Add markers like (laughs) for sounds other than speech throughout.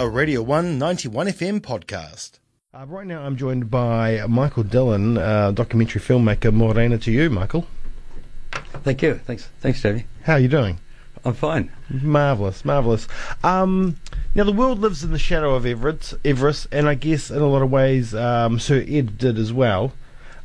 a Radio 1 91 FM podcast. Uh, right now, I'm joined by Michael Dillon, uh, documentary filmmaker. Morena to you, Michael. Thank you. Thanks. Thanks, Jamie. How are you doing? I'm fine. Marvelous, marvelous. Um, now, the world lives in the shadow of Everest, Everest, and I guess in a lot of ways, um, Sir Ed did as well.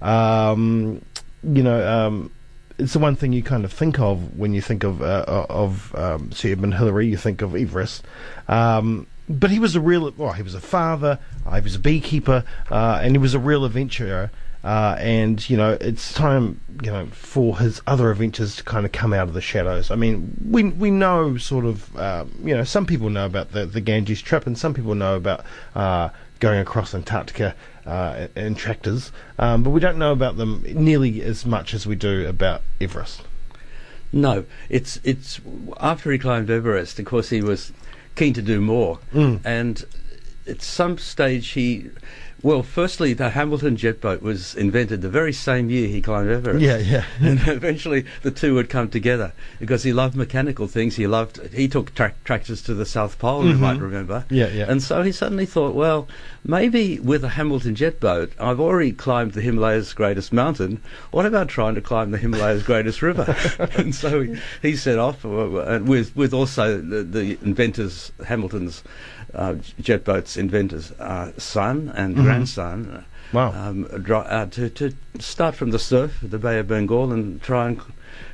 Um, you know, um, it's the one thing you kind of think of when you think of uh, of um, Sir Edmund Hillary. You think of Everest, um, but he was a real. Well, he was a father. Uh, he was a beekeeper, uh, and he was a real adventurer. Uh, and you know, it's time you know for his other adventures to kind of come out of the shadows. I mean, we we know sort of um, you know some people know about the the Ganges trip, and some people know about uh, going across Antarctica uh, in tractors, um, but we don't know about them nearly as much as we do about Everest. No, it's it's after he climbed Everest. Of course, he was keen to do more, Mm. and at some stage he. Well, firstly, the Hamilton jet boat was invented the very same year he climbed Everest. Yeah, yeah. (laughs) and eventually the two would come together because he loved mechanical things. He loved he took tra- tractors to the South Pole. You might remember. Yeah, yeah. And so he suddenly thought, well, maybe with a Hamilton jet boat, I've already climbed the Himalayas' greatest mountain. What about trying to climb the Himalayas' (laughs) greatest river? (laughs) and so he, he set off uh, with with also the, the inventors Hamilton's uh, jet boats inventors uh, son and grandson. Wow. um, dri- uh, to, to start from the surf, the Bay of Bengal, and try and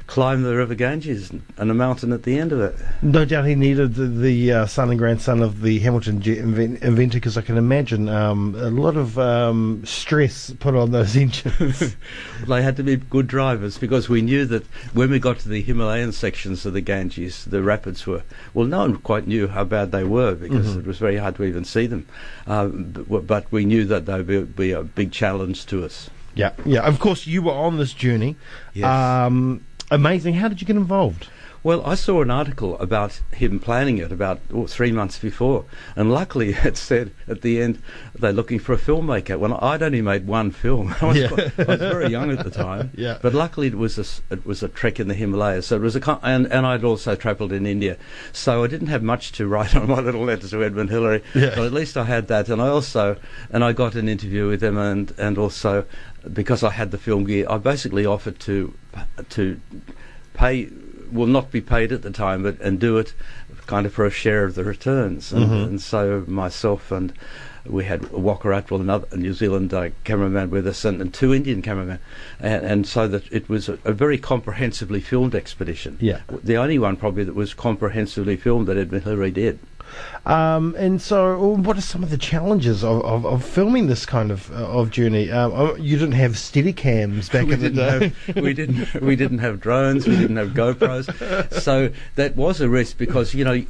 climb the River Ganges and a mountain at the end of it. No doubt he needed the, the uh, son and grandson of the Hamilton jet inven- inventor because I can imagine um, a lot of um, stress put on those (laughs) engines. (laughs) They had to be good drivers because we knew that when we got to the Himalayan sections of the Ganges, the rapids were well. No one quite knew how bad they were because it was very hard to even see them. Um, but, but we knew that they would be a big challenge to us. yeah, yeah. Of course, you were on this journey. Yes. Um, amazing. How did you get involved? Well, I saw an article about him planning it about oh, three months before, and luckily (laughs) it said at the end they're looking for a filmmaker. Well, I'd only made one film. (laughs) I was, Yeah. quite- I was very young at the (laughs) time. Yeah. But luckily it was a it was a trek in the Himalayas. So it was a and and I'd also travelled in India, so I didn't have much to write on my little letter to Edmund Hillary. Yeah. But at least I had that, and I also and I got an interview with him, and and also because I had the film gear, I basically offered to to pay will not be paid at the time, but and do it kind of for a share of the returns. And, and so myself and we had Waka Attewell, another New Zealand uh, cameraman with us, and, and two Indian cameramen, and, and so that it was a, a very comprehensively filmed expedition. Yeah. the only one probably that was comprehensively filmed that Edmund Hillary did. Um, and so, what are some of the challenges of, of, of filming this kind of uh, of journey? Um, you didn't have steady cams back we in the day. have we didn't we didn't have drones we didn't have GoPros so that was a risk because you know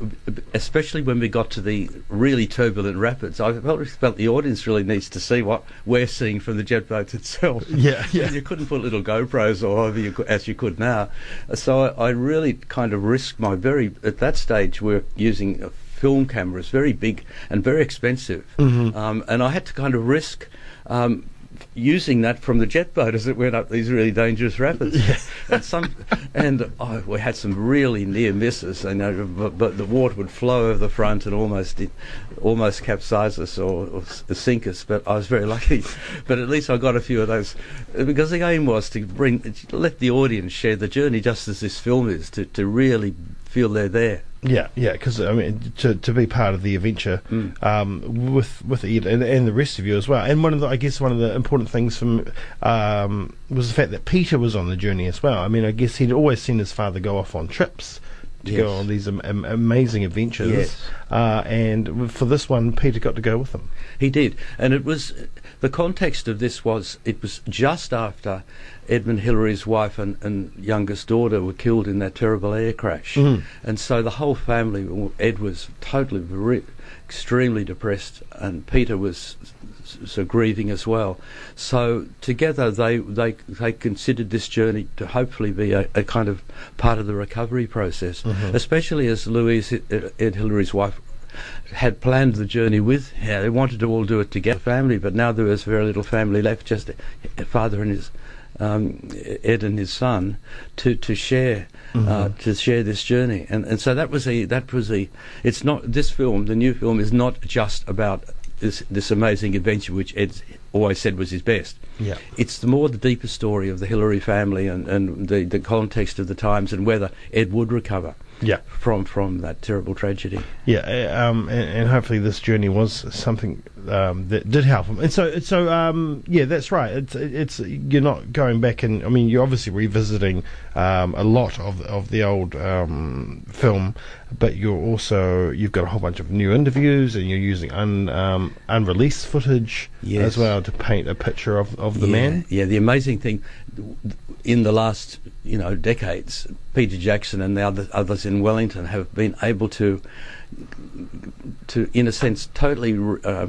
especially when we got to the really turbulent rapids I felt, felt the audience really needs to see what we're seeing from the jet boat itself (laughs) Yeah, yeah. And you couldn't put little GoPros or however you could, as you could now so I, I really kind of risked my very at that stage we we're using film cameras very big and very expensive um, and I had to kind of risk um, using that from the jet boat as it went up these really dangerous rapids. (laughs) And some, and oh, we had some really near misses. And but, but the water would flow over the front and almost almost capsize us or, or sink us. But I was very lucky. (laughs) But at least I got a few of those because the aim was to bring let the audience share the journey just as this film is to to really feel they're there. Yeah, yeah, because I mean, to to be part of the adventure Mm. um, with with Ed and, and the rest of you as well. And one of the, I guess, one of the important things from um, was the fact that Peter was on the journey as well. I mean, I guess he'd always seen his father go off on trips to go on these am- am- amazing adventures. Yes. Uh, and for this one, Peter got to go with him. He did, and it was the context of this was it was just after Edmund Hillary's wife and, and youngest daughter were killed in that terrible air crash, Mhm. and so the whole family. well, Ed was totally re- extremely depressed, and Peter was so grieving as well. So together they they they considered this journey to hopefully be a, a kind of part of the recovery process, especially as Louise Ed Ed Hillary's wife had planned the journey with her. They wanted to all do it together, family, but now there was very little family left, just a father and his um, Ed and his son to to share uh, to share this journey, and and so that was a that was a. It's not this film. The new film is not just about this this amazing adventure, which Ed always said was his best. Yeah. It's the more the deeper story of the Hillary family and, and the, the context of the times and whether Ed would recover Yeah. from from that terrible tragedy. Yeah, uh, um, and, and hopefully this journey was something um, that did help him. And so, so um, yeah, that's right. It's, it's you're not going back and I mean you're obviously revisiting um, a lot of of the old um, film, but you're also you've got a whole bunch of new interviews and you're using un, um, unreleased footage Yes. as well to paint a picture of, of the yeah, man. Yeah, the amazing thing in the last you know decades, Peter Jackson and the other, others in Wellington have been able to to in a sense totally uh,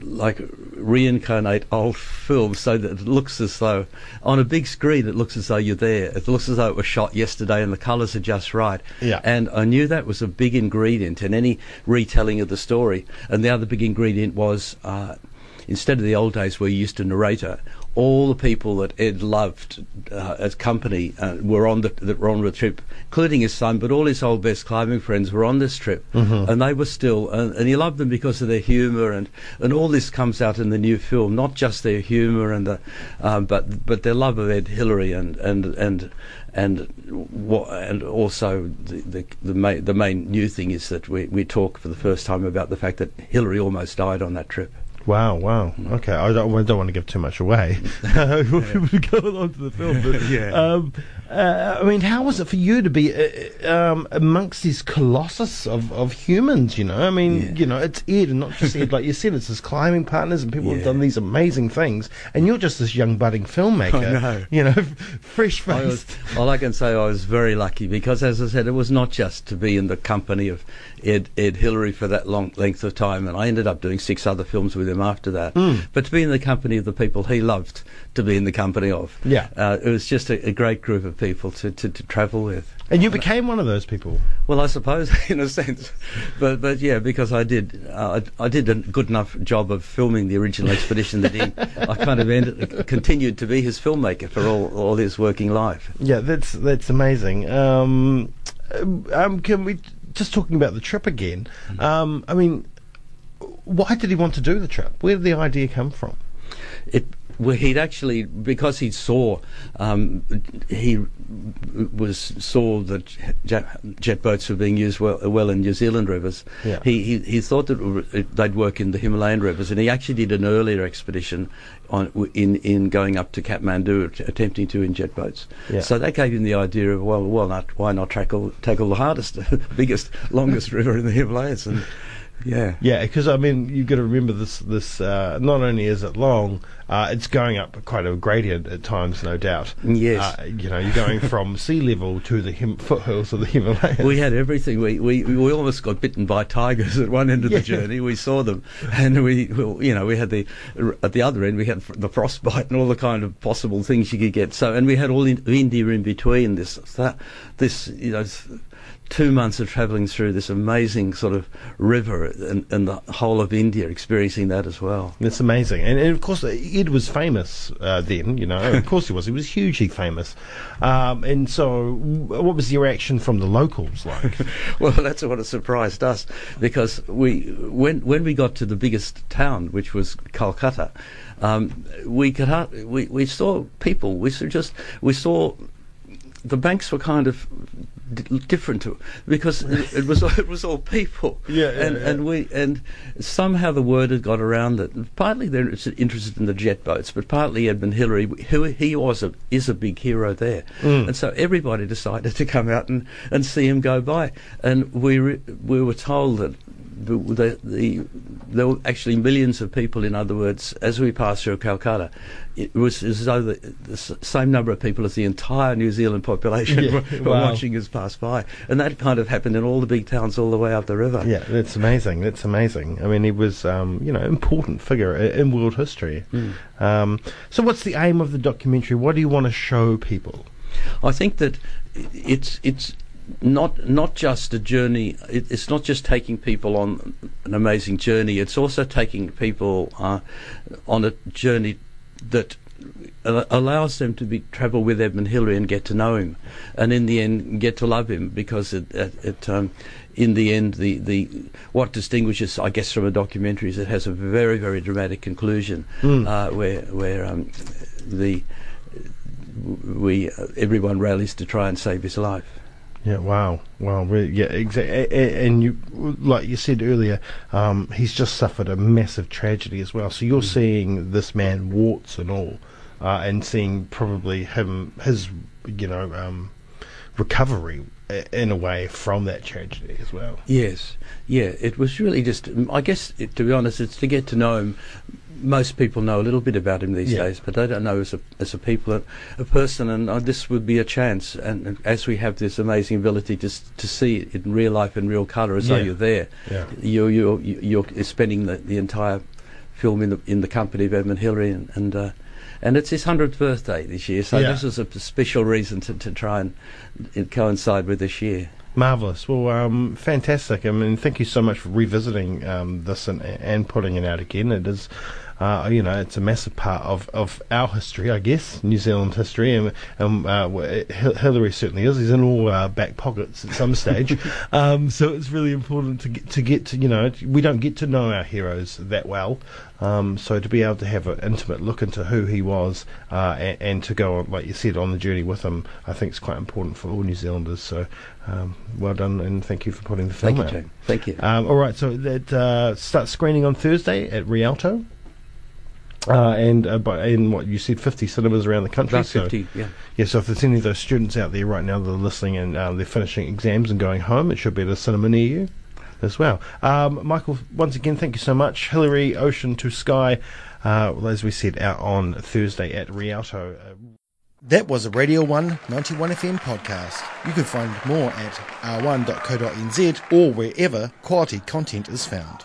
like reincarnate old films so that it looks as though on a big screen it looks as though you're there. It looks as though it was shot yesterday and the colors are just right. Yeah. and I knew that was a big ingredient in any retelling of the story. And the other big ingredient was uh, instead of the old days where you used to narrate it, all the people that Ed loved uh, as company uh, were on the that were on the trip, including his son, but all his old best climbing friends were on this trip, and they were still, and, and he loved them because of their humour, and, and all this comes out in the new film, not just their humour and the, um, but but their love of Ed Hillary and and and and what and also the the the main, the main new thing is that we we talk for the first time about the fact that Hillary almost died on that trip. Wow, wow. Okay, I don't, I don't want to give too much away. (laughs) (laughs) We're going on to the film. But, (laughs) Yeah. Um, uh, I mean, how was it for you to be uh, um, amongst these colossus of, of humans, you know? I mean, Yeah. you know, it's Ed and not just Ed. Like you said, it's his climbing partners and people have done these amazing things. And you're just this young budding filmmaker. I know. You know, fresh faced. all I can say, I was very lucky because, as I said, it was not just to be in the company of Ed, Ed Hillary for that long length of time, and I ended up doing six other films with him after that. Mm. But to be in the company of the people he loved to be in the company of, Yeah. uh, it was just a, a great group of people to, to, to travel with. And you became one of those people. Well, I suppose (laughs) in a sense, but but yeah, because I did uh, I, I did a good enough job of filming the original expedition that he I kind of ended, continued to be his filmmaker for all all his working life. Yeah, that's that's amazing. Um, um, can we just talking about the trip again? Mm-hmm. Um, I mean, why did he want to do the trip? Where did the idea come from? It well, he'd actually because he saw um, he was saw that jet, jet boats were being used well, well in New Zealand rivers. Yeah. He, he he thought that it w- it- they'd work in the Himalayan rivers, and he actually did an earlier expedition on in in going up to Kathmandu, att- attempting to in jet boats. Yeah. So that gave him the idea of well, well, not why not tackle tackle the hardest, (laughs) biggest, longest river in the Himalayas, and yeah. Yeah, because I mean, you've got to remember this. This uh, not only is it long, uh, it's going up quite a gradient at times, no doubt. Yes. Uh, you know, you're going from (laughs) sea level to the him- foothills of the Himalayas. We had everything. We, we we almost got bitten by tigers at one end of Yeah. the journey. We saw them, and we, well, you know, we had the at the other end we had the frostbite and all the kind of possible things you could get. So, and we had all in, India in between. This that, this you know. Two months of travelling through this amazing sort of river and, and the whole of India, experiencing that as well. It's amazing, and, and of course Ed was famous uh, then. You know, of (laughs) course he was. He was hugely famous, um, and so what was the reaction from the locals like? (laughs) well, that's what surprised us because we when when we got to the biggest town, which was Calcutta, um, we could har- we we saw people. We saw just we saw the banks were kind of different to because it, was it was all people. (laughs) Yeah, yeah, and yeah. and we and somehow the word had got around that partly they're interested in the jet boats, but partly Edmund Hillary, who he was a is a big hero there, Mm. and so everybody decided to come out and, and see him go by, and we re, we were told that. The, the, the, there were actually millions of people, in other words, as we passed through Calcutta. It was as though the, the same number of people as the entire New Zealand population (laughs) Yeah, were, were wow. watching us pass by. And that kind of happened in all the big towns all the way up the river. yeah, that's amazing. That's amazing. I mean, he was, um, you know, important figure in world history. Mm. Um, so, what's the aim of the documentary? What do you want to show people? I think that it's it's not not just a journey. It, it's not just taking people on an amazing journey. It's also taking people uh, on a journey that al- allows them to be travel with Edmund Hillary and get to know him, and in the end get to love him because it, it, it um, in the end the, the what distinguishes I guess from a documentary is it has a very very dramatic conclusion Mm. uh, where where um, the we everyone rallies to try and save his life. Yeah, wow, wow, really, yeah, exactly. And you, like you said earlier, um, he's just suffered a massive tragedy as well. So you're seeing this man, warts and all, uh, and seeing probably him, his, you know, um, recovery in a way from that tragedy as well. Yes, yeah. It was really just. I guess, it, to be honest, it's to get to know him. Most people know a little bit about him these Yeah. days, but they don't know as a as a people, a, a person, and uh, this would be a chance. And, and as we have this amazing ability to to see it in real life in real colour, as though you're there, Yeah. you're you're you're spending the, the entire film in the in the company of Edmund Hillary, and and, uh, and it's his hundredth birthday this year, so Yeah. this is a special reason to, to try and coincide with this year. Marvelous. Well, um, fantastic. I mean, thank you so much for revisiting um, this and, and putting it out again. It is, uh, you know, it's a massive part of, of our history, I guess, New Zealand history, and, and uh, Hillary certainly is. He's in all our back pockets at some stage. (laughs) um, so it's really important to get to get to, you know, we don't get to know our heroes that well. Um, so to be able to have an intimate look into who he was uh, and, and to go on, like you said, on the journey with him, I think is quite important for all New Zealanders. So um, well done, and thank you for putting the film Thank you, out. Jane. Thank you. Um, all right, so that uh, starts screening on Thursday at Rialto. Uh, and uh, by, in what you said, 50 cinemas around the country. About so, 50, yeah. yeah, so if there's any of those students out there right now that are listening and uh, they're finishing exams and going home, it should be at a cinema near you as well. Um, Michael, once again, thank you so much. Hillary, Ocean to Sky, uh, well, as we said, out on Thursday at Rialto. Uh, That was a Radio 1 91 FM podcast. You can find more at r1.co.nz or wherever quality content is found.